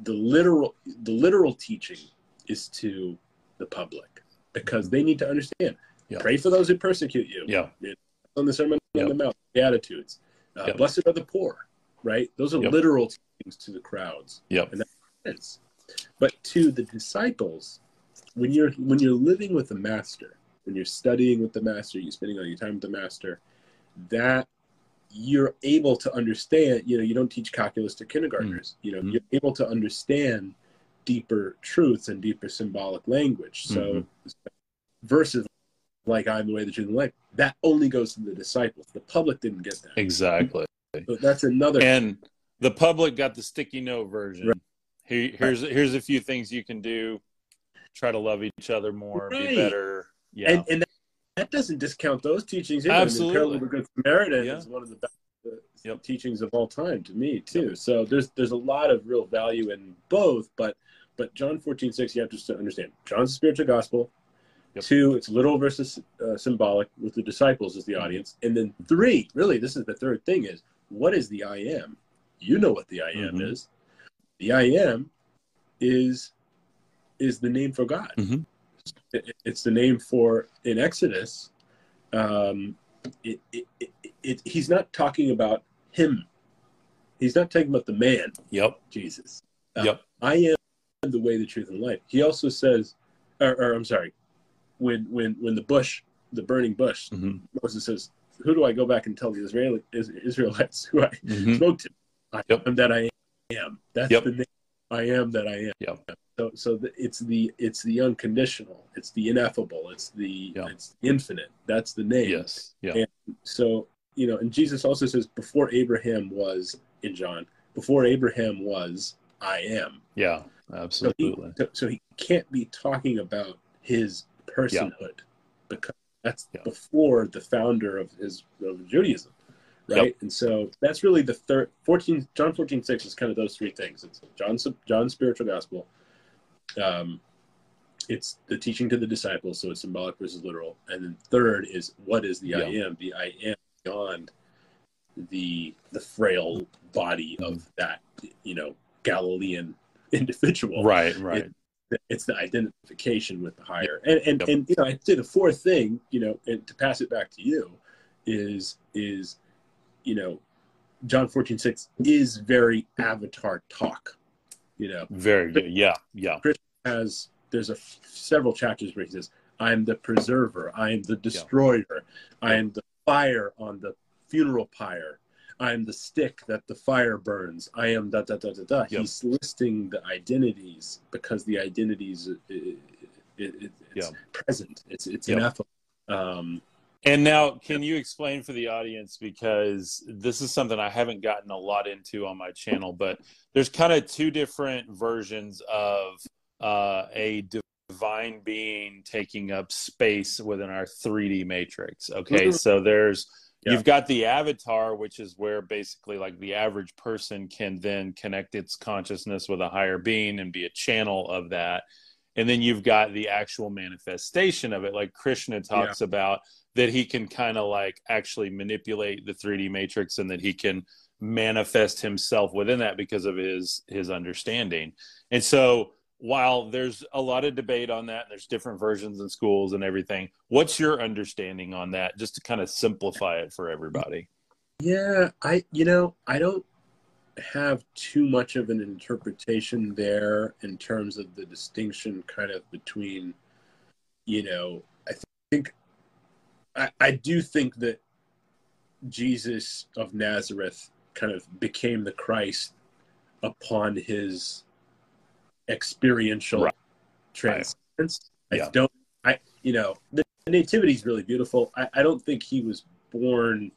the literal the literal teaching is to the public because they need to understand yeah. pray for those who persecute you yeah on the sermon on the mount the Beatitudes uh, blessed are the poor right those are literal teachings to the crowds. Yep. And that sense. But to the disciples, when you're when you're living with the master, when you're studying with the master, you're spending all your time with the master, that you're able to understand, you know, you don't teach calculus to kindergartners. Mm-hmm. You know, mm-hmm. you're able to understand deeper truths and deeper symbolic language. So mm-hmm. versus like I'm the way, the truth, and life, that only goes to the disciples. The public didn't get that. Exactly. So that's another and the public got the sticky note version. Right. Here, here's here's a few things you can do. Try to love each other more, right. be better. Yeah, and, and that, that, doesn't discount those teachings. Either. Absolutely, I mean, the Good Samaritan yeah. is one of the best uh, yep. teachings of all time to me too. Yep. So there's there's a lot of real value in both, but but John 14, 6, you have to understand. John's spiritual gospel. Yep. Two, it's literal versus uh, symbolic with the disciples as the mm-hmm. audience. And then three, really, this is the third thing is what is the I am? You know what the I am mm-hmm. is. The I am is is the name for God. Mm-hmm. It, it's the name for in Exodus. Um, it, it, it, he's not talking about him. He's not talking about the man. Yep. Jesus. Uh, yep. I am the way, the truth, and life. He also says, or, or I'm sorry, when when when the bush, the burning bush, mm-hmm. Moses says, "Who do I go back and tell the Israeli Israelites who I mm-hmm. spoke to?" I yep. am that I am. That's yep. the name. I am that I am. Yep. So, so the, it's the it's the unconditional. It's the ineffable. It's the it's infinite. That's the name. Yes. Yeah. And so you know, and Jesus also says, before Abraham was in John, before Abraham was, I am. Yeah, absolutely. So he, so he can't be talking about his personhood yeah. because that's yeah. before the founder of his of Judaism, right? Yep. And so that's really the third 14 John 14 6 is kind of those three things. It's John's John's spiritual gospel. Um, it's the teaching to the disciples, so it's symbolic versus literal. And then third is what is the yeah. I am? The I am beyond the the frail body of that you know Galilean individual. Right, right. It, it's the identification with the higher. And and, yep. and you know, I'd say the fourth thing, you know, and to pass it back to you, is is you know, John 14, 6 is very avatar talk. You know. Very good. Yeah, yeah. Chris has there's a f- several chapters where he says, I am the preserver, I am the destroyer, yeah. I am the fire on the funeral pyre. I am the stick that the fire burns. I am da da da da da. Yep. He's listing the identities because the identities it, it, it, it's yep. present. It's it's yep. ineffable. Um, and now, can you explain for the audience because this is something I haven't gotten a lot into on my channel, but there's kind of two different versions of uh, a divine being taking up space within our 3D matrix. Okay, mm-hmm. so there's yeah. you've got the avatar, which is where basically like the average person can then connect its consciousness with a higher being and be a channel of that. And then you've got the actual manifestation of it, like Krishna talks yeah. about that he can kind of like actually manipulate the 3D matrix and that he can manifest himself within that because of his his understanding. And so while there's a lot of debate on that, and there's different versions in schools and everything, what's your understanding on that, just to kind of simplify it for everybody? Yeah, I you know I don't have too much of an interpretation there in terms of the distinction kind of between, you know, I think I, I do think that Jesus of Nazareth kind of became the Christ upon his experiential right. transcendence. Right. I don't. I you know the, the nativity is really beautiful. I, I don't think he was born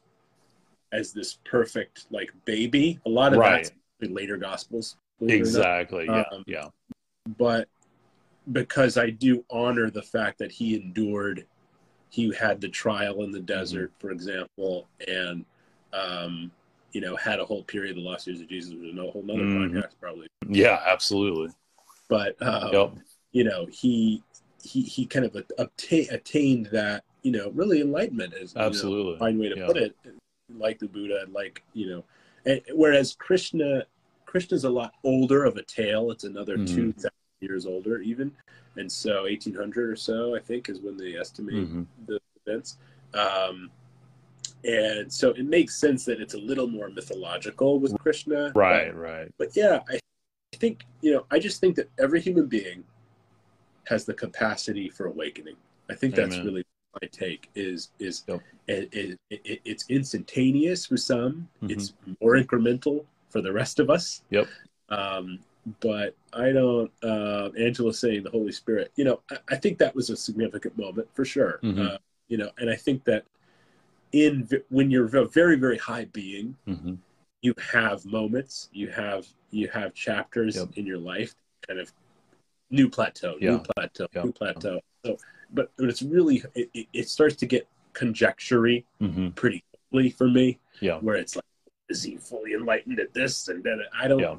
as this perfect like baby. A lot of right. that's in later gospels. Exactly. Yeah. Um, yeah. But because I do honor the fact that he endured, he had the trial in the mm-hmm. desert, mm-hmm. for example, and um, you know had a whole period of the lost years of Jesus, was a whole nother mm-hmm. podcast probably. Yeah, absolutely but um, yep. you know he he he kind of attained that you know really enlightenment is absolutely you know, fine way to yeah. put it like the buddha and like you know and, whereas krishna krishna's a lot older of a tale it's another mm-hmm. 2000 years older even and so 1800 or so i think is when they estimate mm-hmm. the events um, and so it makes sense that it's a little more mythological with krishna right but, right but yeah i I think, you know, I just think that every human being has the capacity for awakening. I think that's really my take is is yep. it, it, it, it's instantaneous for some mm-hmm. it's more incremental for the rest of us yep um, but i don't uh, angela saying the holy spirit you know I, I, think that was a significant moment for sure mm-hmm. uh, you know and i think that in when you're a very very high being mm-hmm. you have moments you have you have chapters yep. in your life kind of new plateau yeah. new plateau yeah. new plateau so but, it's really it, it starts to get conjectury mm-hmm. pretty quickly for me yeah where it's like is he fully enlightened at this and then i don't yeah.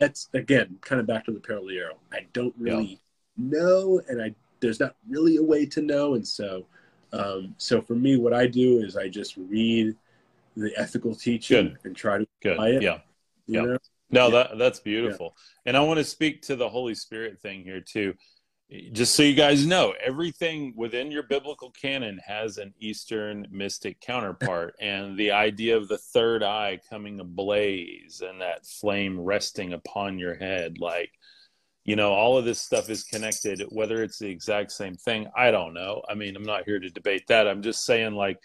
that's again kind of back to the parallel i don't really know and i there's not really a way to know and so um, so for me what i do is i just read the ethical teaching Good. and try to Good. apply it yeah yeah know? No, that that's beautiful. Yeah. And I want to speak to the Holy Spirit thing here too. Just so you guys know, everything within your biblical canon has an Eastern mystic counterpart, and the idea of the third eye coming ablaze and that flame resting upon your head, like you know, all of this stuff is connected. Whether it's the exact same thing, I don't know. I mean, I'm not here to debate that. I'm just saying, like,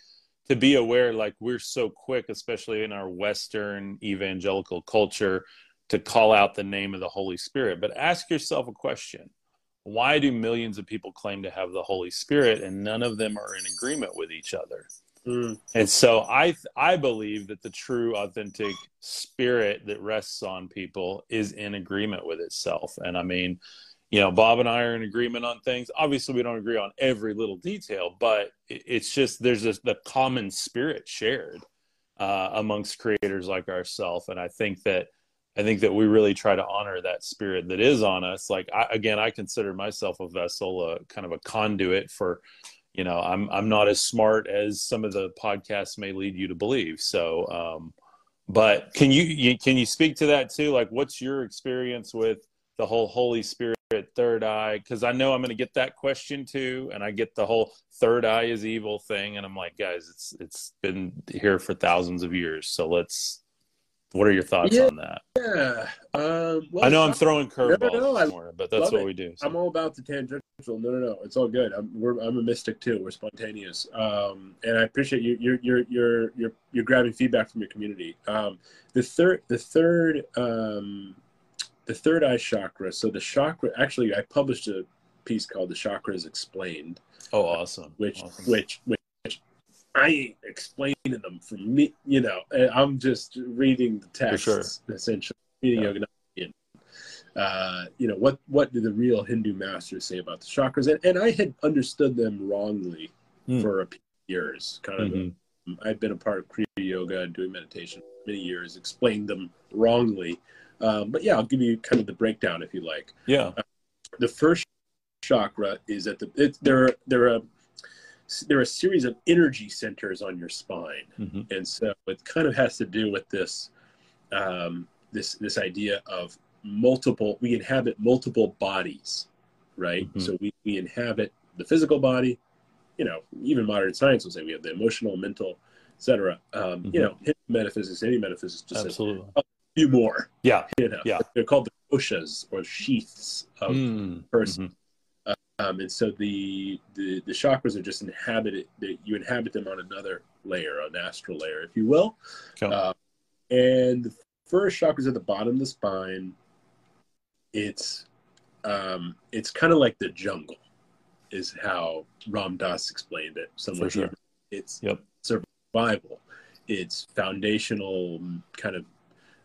to be aware like we're so quick especially in our western evangelical culture to call out the name of the holy spirit but ask yourself a question why do millions of people claim to have the holy spirit and none of them are in agreement with each other mm. and so i i believe that the true authentic spirit that rests on people is in agreement with itself and i mean you know, Bob and I are in agreement on things. Obviously, we don't agree on every little detail, but it's just there's this the common spirit shared uh, amongst creators like ourselves, and I think that I think that we really try to honor that spirit that is on us. Like I, again, I consider myself a vessel, a kind of a conduit for, you know, I'm I'm not as smart as some of the podcasts may lead you to believe. So, um, but can you, you can you speak to that too? Like, what's your experience with the whole Holy Spirit third eye? Because I know I'm going to get that question too, and I get the whole third eye is evil thing, and I'm like, guys, it's it's been here for thousands of years, so let's. What are your thoughts yeah, on that? Yeah, um, well, I know I'm throwing curveballs no, no, no, but that's what it. we do. So. I'm all about the tangential. No, no, no, it's all good. I'm I'm a mystic too. We're spontaneous, um, and I appreciate you. You're you're you're you're you're grabbing feedback from your community. Um, the third the third um, the third eye chakra. So the chakra, actually, I published a piece called "The Chakras Explained." Oh, awesome! Which awesome. which which I ain't explaining them for me. You know, I'm just reading the text sure. essentially, reading yeah. Uh, you know what what do the real Hindu masters say about the chakras? And, and I had understood them wrongly mm. for a few years. Kind of, mm-hmm. a, I've been a part of Kriya Yoga and doing meditation many years, explained them wrongly um, but yeah, I'll give you kind of the breakdown if you like. Yeah. Uh, the first chakra is at the it, there there are there are a series of energy centers on your spine, mm-hmm. and so it kind of has to do with this um, this this idea of multiple. We inhabit multiple bodies, right? Mm-hmm. So we we inhabit the physical body. You know, even modern science will say we have the emotional, mental, etc. Um, mm-hmm. You know, metaphysics, any metaphysics just Absolutely. Says, few more. Yeah. You know, yeah. They're called the koshas or sheaths of mm. person. Mm-hmm. Um, and so the, the the chakras are just inhabited. That you inhabit them on another layer, an astral layer, if you will. Cool. Uh, and the first chakra is at the bottom of the spine. It's um, it's kind of like the jungle, is how Ram Dass explained it. Somewhat sure. It's yep. survival. It's foundational kind of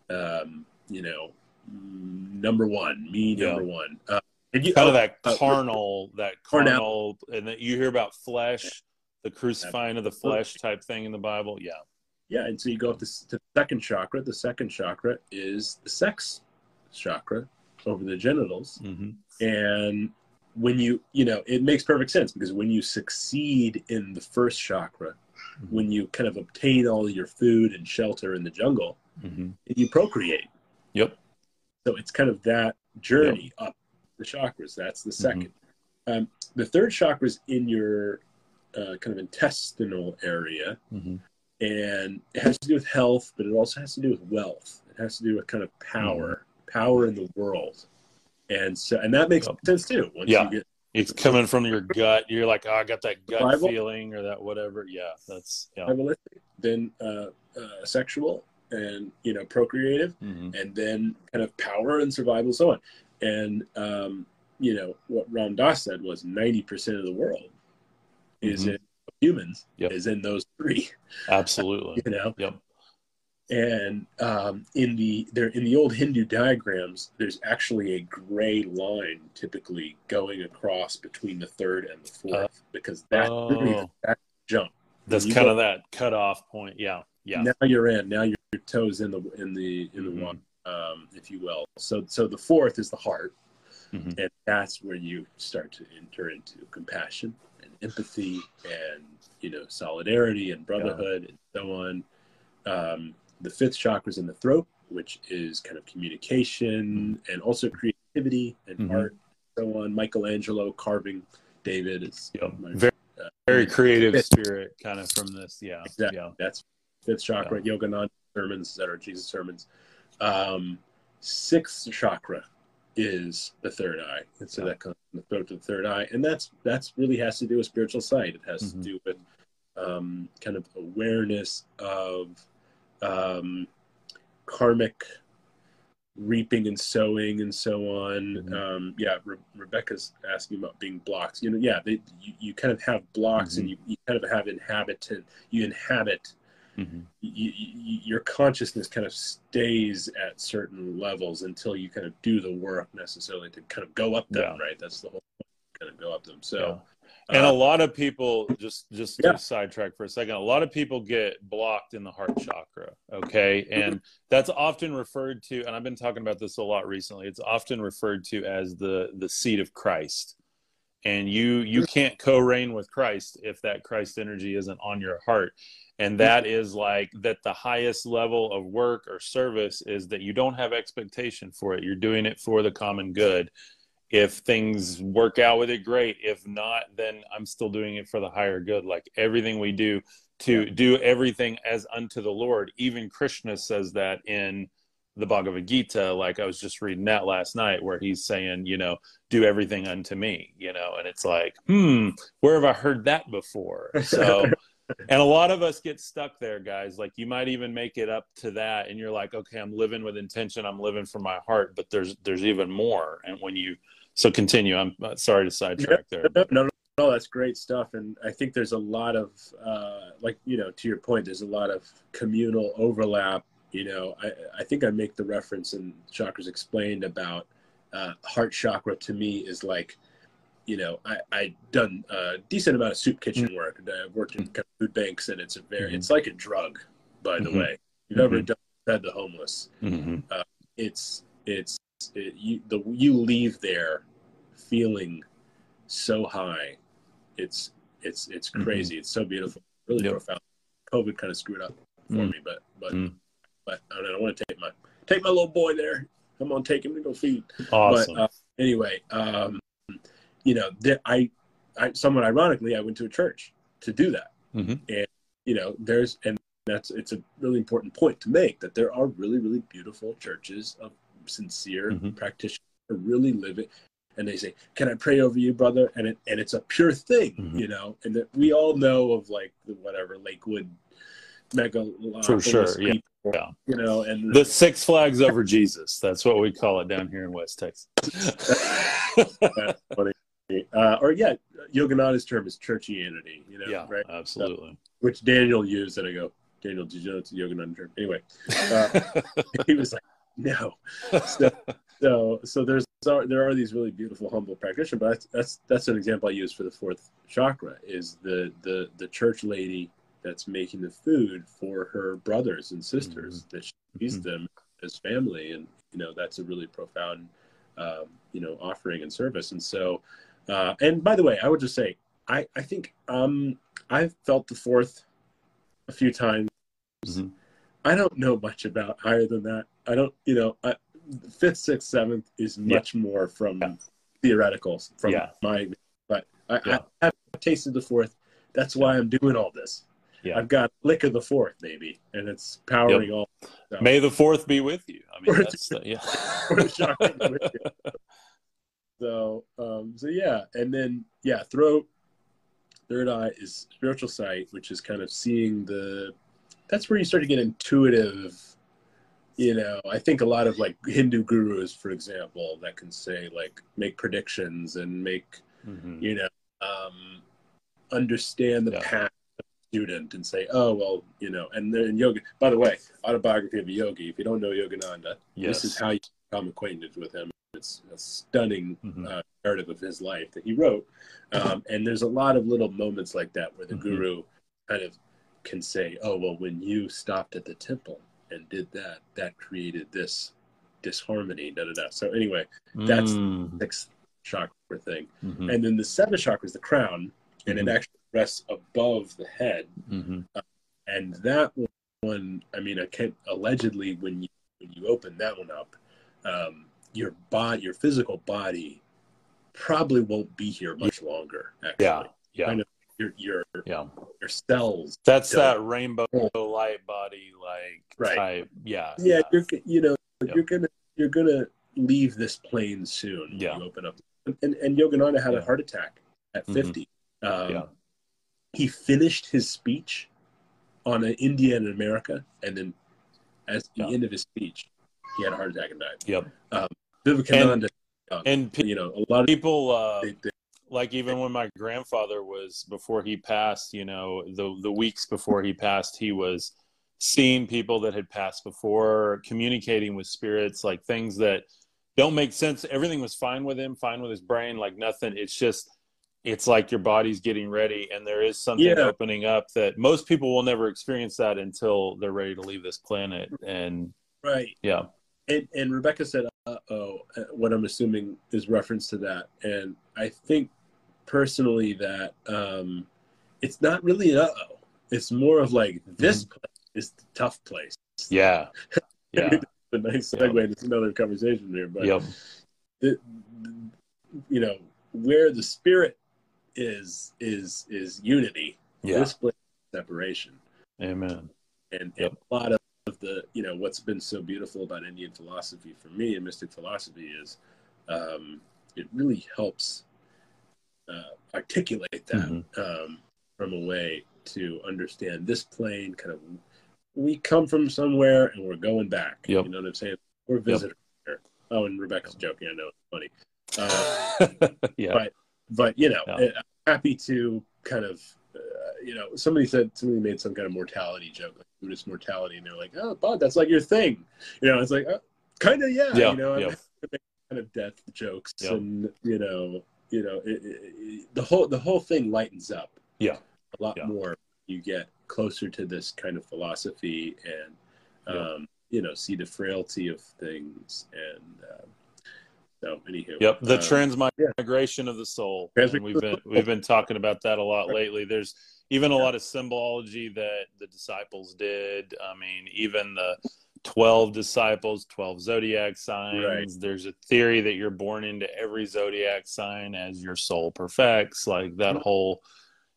um, you know, number one, me number yeah. one. Uh, you, kind oh, of that uh, carnal, that carnal, and that you hear about flesh, the crucifying of the flesh type thing in the Bible. Yeah. Yeah, and so you go up to, to the second chakra. The second chakra is the sex chakra over the genitals, mm-hmm. and when you you know it makes perfect sense because when you succeed in the first chakra mm-hmm. when you kind of obtain all your food and shelter in the jungle mm-hmm. you procreate. Yep. So it's kind of that journey yep. up the chakras. That's the 2nd mm-hmm. um, the third chakra is in your uh, kind of intestinal area, mm-hmm. and it has to do with health, but it also has to do with wealth. It has to do with kind of power, mm-hmm. power in the world, and so and that makes yep. sense too. Once yeah. you get it's coming from your gut. You're like, oh, I got that gut Bible. feeling or that whatever. Yeah, that's yeah. Then uh, uh, sexual, and you know procreative mm-hmm. and then kind of power and survival and so on and um, you know what Ram Dass said was 90% of the world is mm-hmm. in humans yep. is in those three absolutely you know yep and um, in the there in the old Hindu diagrams, there's actually a gray line typically going across between the third and the fourth uh, because that, oh, that jump. That's kind go, of that cutoff point. Yeah, yeah. Now you're in. Now your toes in the in the in the mm-hmm. water, um, if you will. So so the fourth is the heart, mm-hmm. and that's where you start to enter into compassion and empathy and you know solidarity and brotherhood yeah. and so on. Um, the fifth chakra is in the throat, which is kind of communication mm-hmm. and also creativity and mm-hmm. art, and so on. Michelangelo carving David is yep. my, very, uh, very creative spirit kind of from this. Yeah, exactly. Yeah. That's fifth chakra. Yeah. Yogananda sermons that are Jesus sermons. Um, sixth chakra is the third eye, and so yeah. that comes from the throat to the third eye, and that's that's really has to do with spiritual sight. It has mm-hmm. to do with um, kind of awareness of um, karmic reaping and sowing and so on. Mm-hmm. Um, yeah, Re- Rebecca's asking about being blocks. You know, yeah, they, you, you kind of have blocks mm-hmm. and you, you kind of have inhabitant. You inhabit mm-hmm. you, you, your consciousness kind of stays at certain levels until you kind of do the work necessarily to kind of go up them. Yeah. Right. That's the whole kind of go up them. So. Yeah and a uh, lot of people just just yeah. to sidetrack for a second a lot of people get blocked in the heart chakra okay and that's often referred to and i've been talking about this a lot recently it's often referred to as the the seat of christ and you you can't co-reign with christ if that christ energy isn't on your heart and that is like that the highest level of work or service is that you don't have expectation for it. You're doing it for the common good. If things work out with it great. If not then i'm still doing it for the higher good. Like everything we do to do everything as unto the lord. Even krishna says that in the bhagavad gita. Like i was just reading that last night where he's saying you know do everything unto me you know? And it's like hmm where have i heard that before? So and a lot of us get stuck there guys like you might even make it up to that and you're like okay i'm living with intention i'm living from my heart but there's there's even more and when you so continue. I'm uh, sorry to sidetrack there. No, no, no, that's great stuff. And I think there's a lot of, uh, like, you know, to your point, there's a lot of communal overlap. You know, I, I think I make the reference and Chakras explained about uh, heart chakra to me is like, you know, I, I done a decent amount of soup kitchen mm-hmm. work. I've worked in kind of food banks and it's a very, mm-hmm. it's like a drug, by the mm-hmm. way. You've ever mm-hmm. done fed the homeless. Mm-hmm. Uh, it's, it's, it, you, the, you leave there feeling so high. It's it's it's mm-hmm. crazy. Mm-hmm. It's so beautiful, really yep. profound. COVID kind of screwed up for mm. me, but but mm. but I don't, I want to take my take my little boy there. I'm gonna take him to go feed. Awesome. But uh, anyway, um, you know, th- I, I somewhat ironically, I went to a church to do that, mm-hmm. and you know, there's and that's it's a really important point to make that there are really really beautiful churches of sincere mm-hmm. practitioners who really live it and they say, "Can I pray over you, brother?" And it and it's a pure thing, mm-hmm. you know. And that we all know of like the whatever Lakewood mega for sure, people, yeah, you know, and the Six Flags over Jesus. That's what we call it down here in West Texas. funny. Uh, or yeah, Yogananda's term is churchianity, you know, yeah, right? Absolutely. So, which Daniel used, and I go, Daniel, did you know it's a Yogananda term? Anyway, uh, he was like, no. So, so, so there's there are these really beautiful humble practitioners, but that's, that's that's an example I use for the fourth chakra is the the the church lady that's making the food for her brothers and sisters mm-hmm. that she sees mm-hmm. them as family, and you know that's a really profound um, you know offering and service. And so, uh, and by the way, I would just say I I think um, I've felt the fourth a few times. Mm-hmm. I don't know much about higher than that. I don't, you know, I, fifth, sixth, seventh is much yeah. more from yeah. theoreticals from yeah. my. But I, I, have tasted the fourth. That's why I'm doing all this. Yeah. I've got lick of the fourth, maybe, and it's powering yep. all. So. May the fourth be with you. I mean, that's, uh, yeah. so, um, so yeah, and then yeah, throat, third eye is spiritual sight, which is kind of seeing the. That's where you start to get intuitive you know i think a lot of like hindu gurus for example that can say like make predictions and make mm-hmm. you know um, understand the yeah. path of student and say oh well you know and then yoga by the way autobiography of a yogi if you don't know yogananda yes. this is how you become acquainted with him it's a stunning mm-hmm. uh, narrative of his life that he wrote um, and there's a lot of little moments like that where the mm-hmm. guru kind of can say oh well when you stopped at the temple and did that, that created this disharmony. Da da da. So anyway, that's mm. the sixth chakra thing, mm-hmm. and then the seventh chakra is the crown, and mm-hmm. it actually rests above the head. Mm-hmm. Uh, and that one, I mean, I can't allegedly when you when you open that one up, um, your body, your physical body, probably won't be here much longer. Actually. Yeah, yeah. Kind of your your yeah. your cells. That's that rainbow light body like right. type. Yeah, yeah. You're you know yep. you're gonna you're gonna leave this plane soon. Yeah. you open up. And and Yogananda had yeah. a heart attack at mm-hmm. 50. Mm-hmm. Um, yeah. He finished his speech on an India and America, and then at the yeah. end of his speech, he had a heart attack and died. Yep. Um, Vivekananda. And, and, you know, a lot of people. Uh, they, they, like even when my grandfather was before he passed you know the the weeks before he passed he was seeing people that had passed before, communicating with spirits, like things that don't make sense. Everything was fine with him, fine with his brain, like nothing. It's just, it's like your body's getting ready, and there is something yeah. opening up that most people will never experience that until they're ready to leave this planet. And right, yeah. And, and Rebecca said, what I'm assuming is reference to that, and I think personally that um, it's not really an uh oh. It's more of like this mm-hmm. place is the tough place. Yeah. Yeah. a nice segue yep. into another conversation here. But yep. the, you know, where the spirit is is is unity. Yeah. This place separation. Amen. And, yep. and a lot of the you know what's been so beautiful about Indian philosophy for me and mystic philosophy is um, it really helps uh, articulate that mm-hmm. um, from a way to understand this plane kind of we come from somewhere and we're going back yep. you know what i'm saying we're visitors yep. here oh and rebecca's joking i know it's funny uh, yeah but but you know yeah. i'm happy to kind of you know somebody said somebody made some kind of mortality joke like buddhist mortality and they're like oh but that's like your thing you know it's like uh, kind of yeah, yeah, you know yeah. kind of death jokes and you know you know it, it, the whole the whole thing lightens up yeah a lot yeah. more you get closer to this kind of philosophy and yeah. um, you know see the frailty of things and uh, so anywho yep the um, transmigration yeah. of the soul and we've been we've been talking about that a lot lately there's even a lot of symbology that the disciples did. I mean even the 12 disciples 12 zodiac signs. Right. there's a theory that you're born into every zodiac sign as your soul perfects like that mm-hmm. whole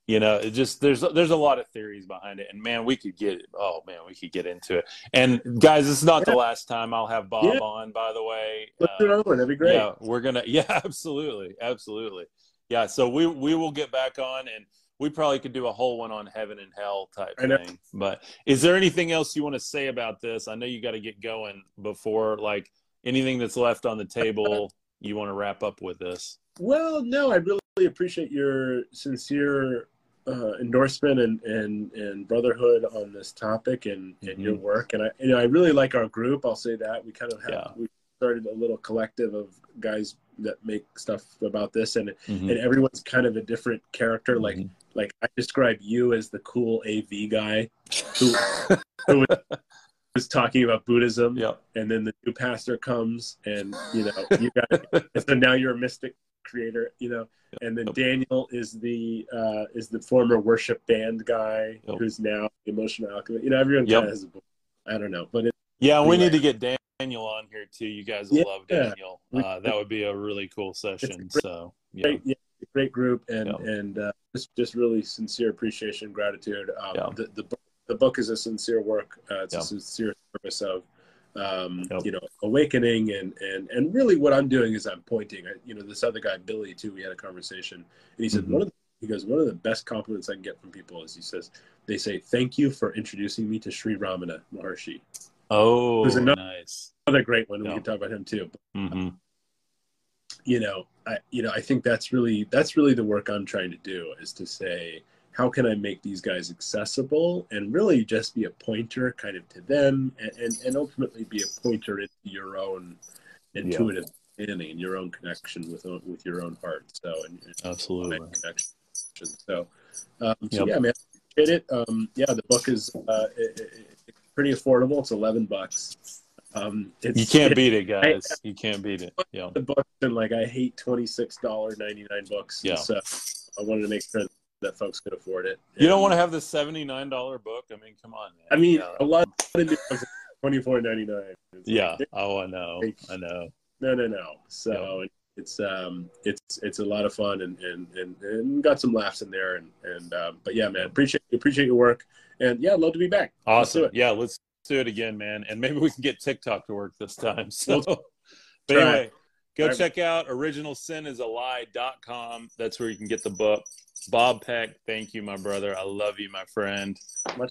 you know it just there's there's a lot of theories behind it. And man we could get oh man we could get into it. And guys this is not yeah. the last time i'll have bob yeah. on by the way. Let's do that'd be great. Yeah we're gonna yeah absolutely. Absolutely. Yeah so we we will get back on and we probably could do a whole one on heaven and hell type thing but is there anything else you want to say about this i know you got to get going before like anything that's left on the table you want to wrap up with this well no i really appreciate your sincere uh, endorsement and, and and brotherhood on this topic and, and mm-hmm. your work. And I you know I really like our group. I'll say that we kind of have yeah. we started a little collective of guys that make stuff about this, and mm-hmm. and everyone's kind of a different character. Like mm-hmm. like I describe you as the cool AV guy who, who was talking about Buddhism, yep. and then the new pastor comes, and you know you got so now you're a mystic creator, you know. Yep. And then yep. Daniel is the uh, is the former worship band guy who's now emotional alchemist. You know, everyone kind of has a book. I don't know, but it, yeah, anyway. we need to get Daniel on here too. You guys yeah, love Daniel. Uh, that would be a really cool session. Great, so yeah. Great, yeah, great group, and and uh, just just really sincere appreciation, gratitude. Um, the, the book the book is a sincere work. Uh, it's a sincere service of um, yep. you know, awakening and and and really what I'm doing is I'm pointing. I, you know, this other guy Billy too. We had a conversation, and he said mm-hmm. one of the, he goes one of the best compliments I can get from people is he says they say thank you for introducing me to Sri Ramana Maharshi. Oh, There's another, nice. Another great one. We can talk about him too. Mm-hmm. You know, I you know I think that's really that's really the work I'm trying to do is to say how can I make these guys accessible and really just be a pointer kind of to them and, and, and ultimately be a pointer into your own intuitive yeah. understanding and your own connection with with your own heart. So and, and absolutely connection. So, um, so yep. yeah, man, it. Um, yeah, the book is uh, it, it, pretty affordable. It's eleven bucks. Um, you can't beat it, guys. I, you can't beat it. Yeah, the book and like I hate twenty six dollar ninety nine books. Yeah, so I wanted to make sure that folks could afford it. You don't want to have the seventy nine dollar book. I mean, come on. Man. I mean, yeah. a lot of twenty four ninety nine. Yeah. Like, oh, I know. I know. No, no, no. So yeah. it's um, it's it's a lot of fun and and and, and got some laughs in there and and um, but yeah, man, appreciate appreciate your work and yeah, I'd love to be back. Awesome. Let's yeah, let's do it again, man. And maybe we can get TikTok to work this time. So, but anyway. Go right. check out originalsinisalie.com. That's where you can get the book. Bob Peck, thank you, my brother. I love you, my friend.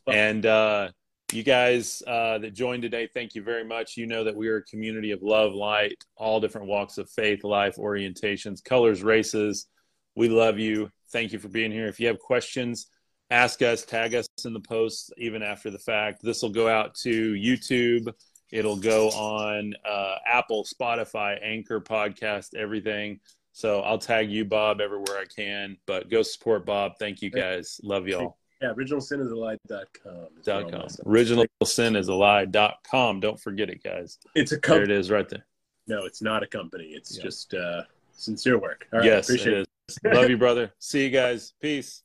And uh, you guys uh, that joined today, thank you very much. You know that we are a community of love, light, all different walks of faith, life, orientations, colors, races. We love you. Thank you for being here. If you have questions, ask us, tag us in the posts even after the fact. This will go out to YouTube. It'll go on uh, Apple, Spotify, Anchor, podcast, everything. So I'll tag you, Bob, everywhere I can. But go support Bob. Thank you guys. Love y'all. Yeah, originalsinisalie.com. Dot com. Originalsinisalie.com. Don't forget it, guys. It's a company. There it is right there. No, it's not a company. It's yeah. just uh, sincere work. All right, yes, appreciate it. Is. Love you, brother. See you guys. Peace.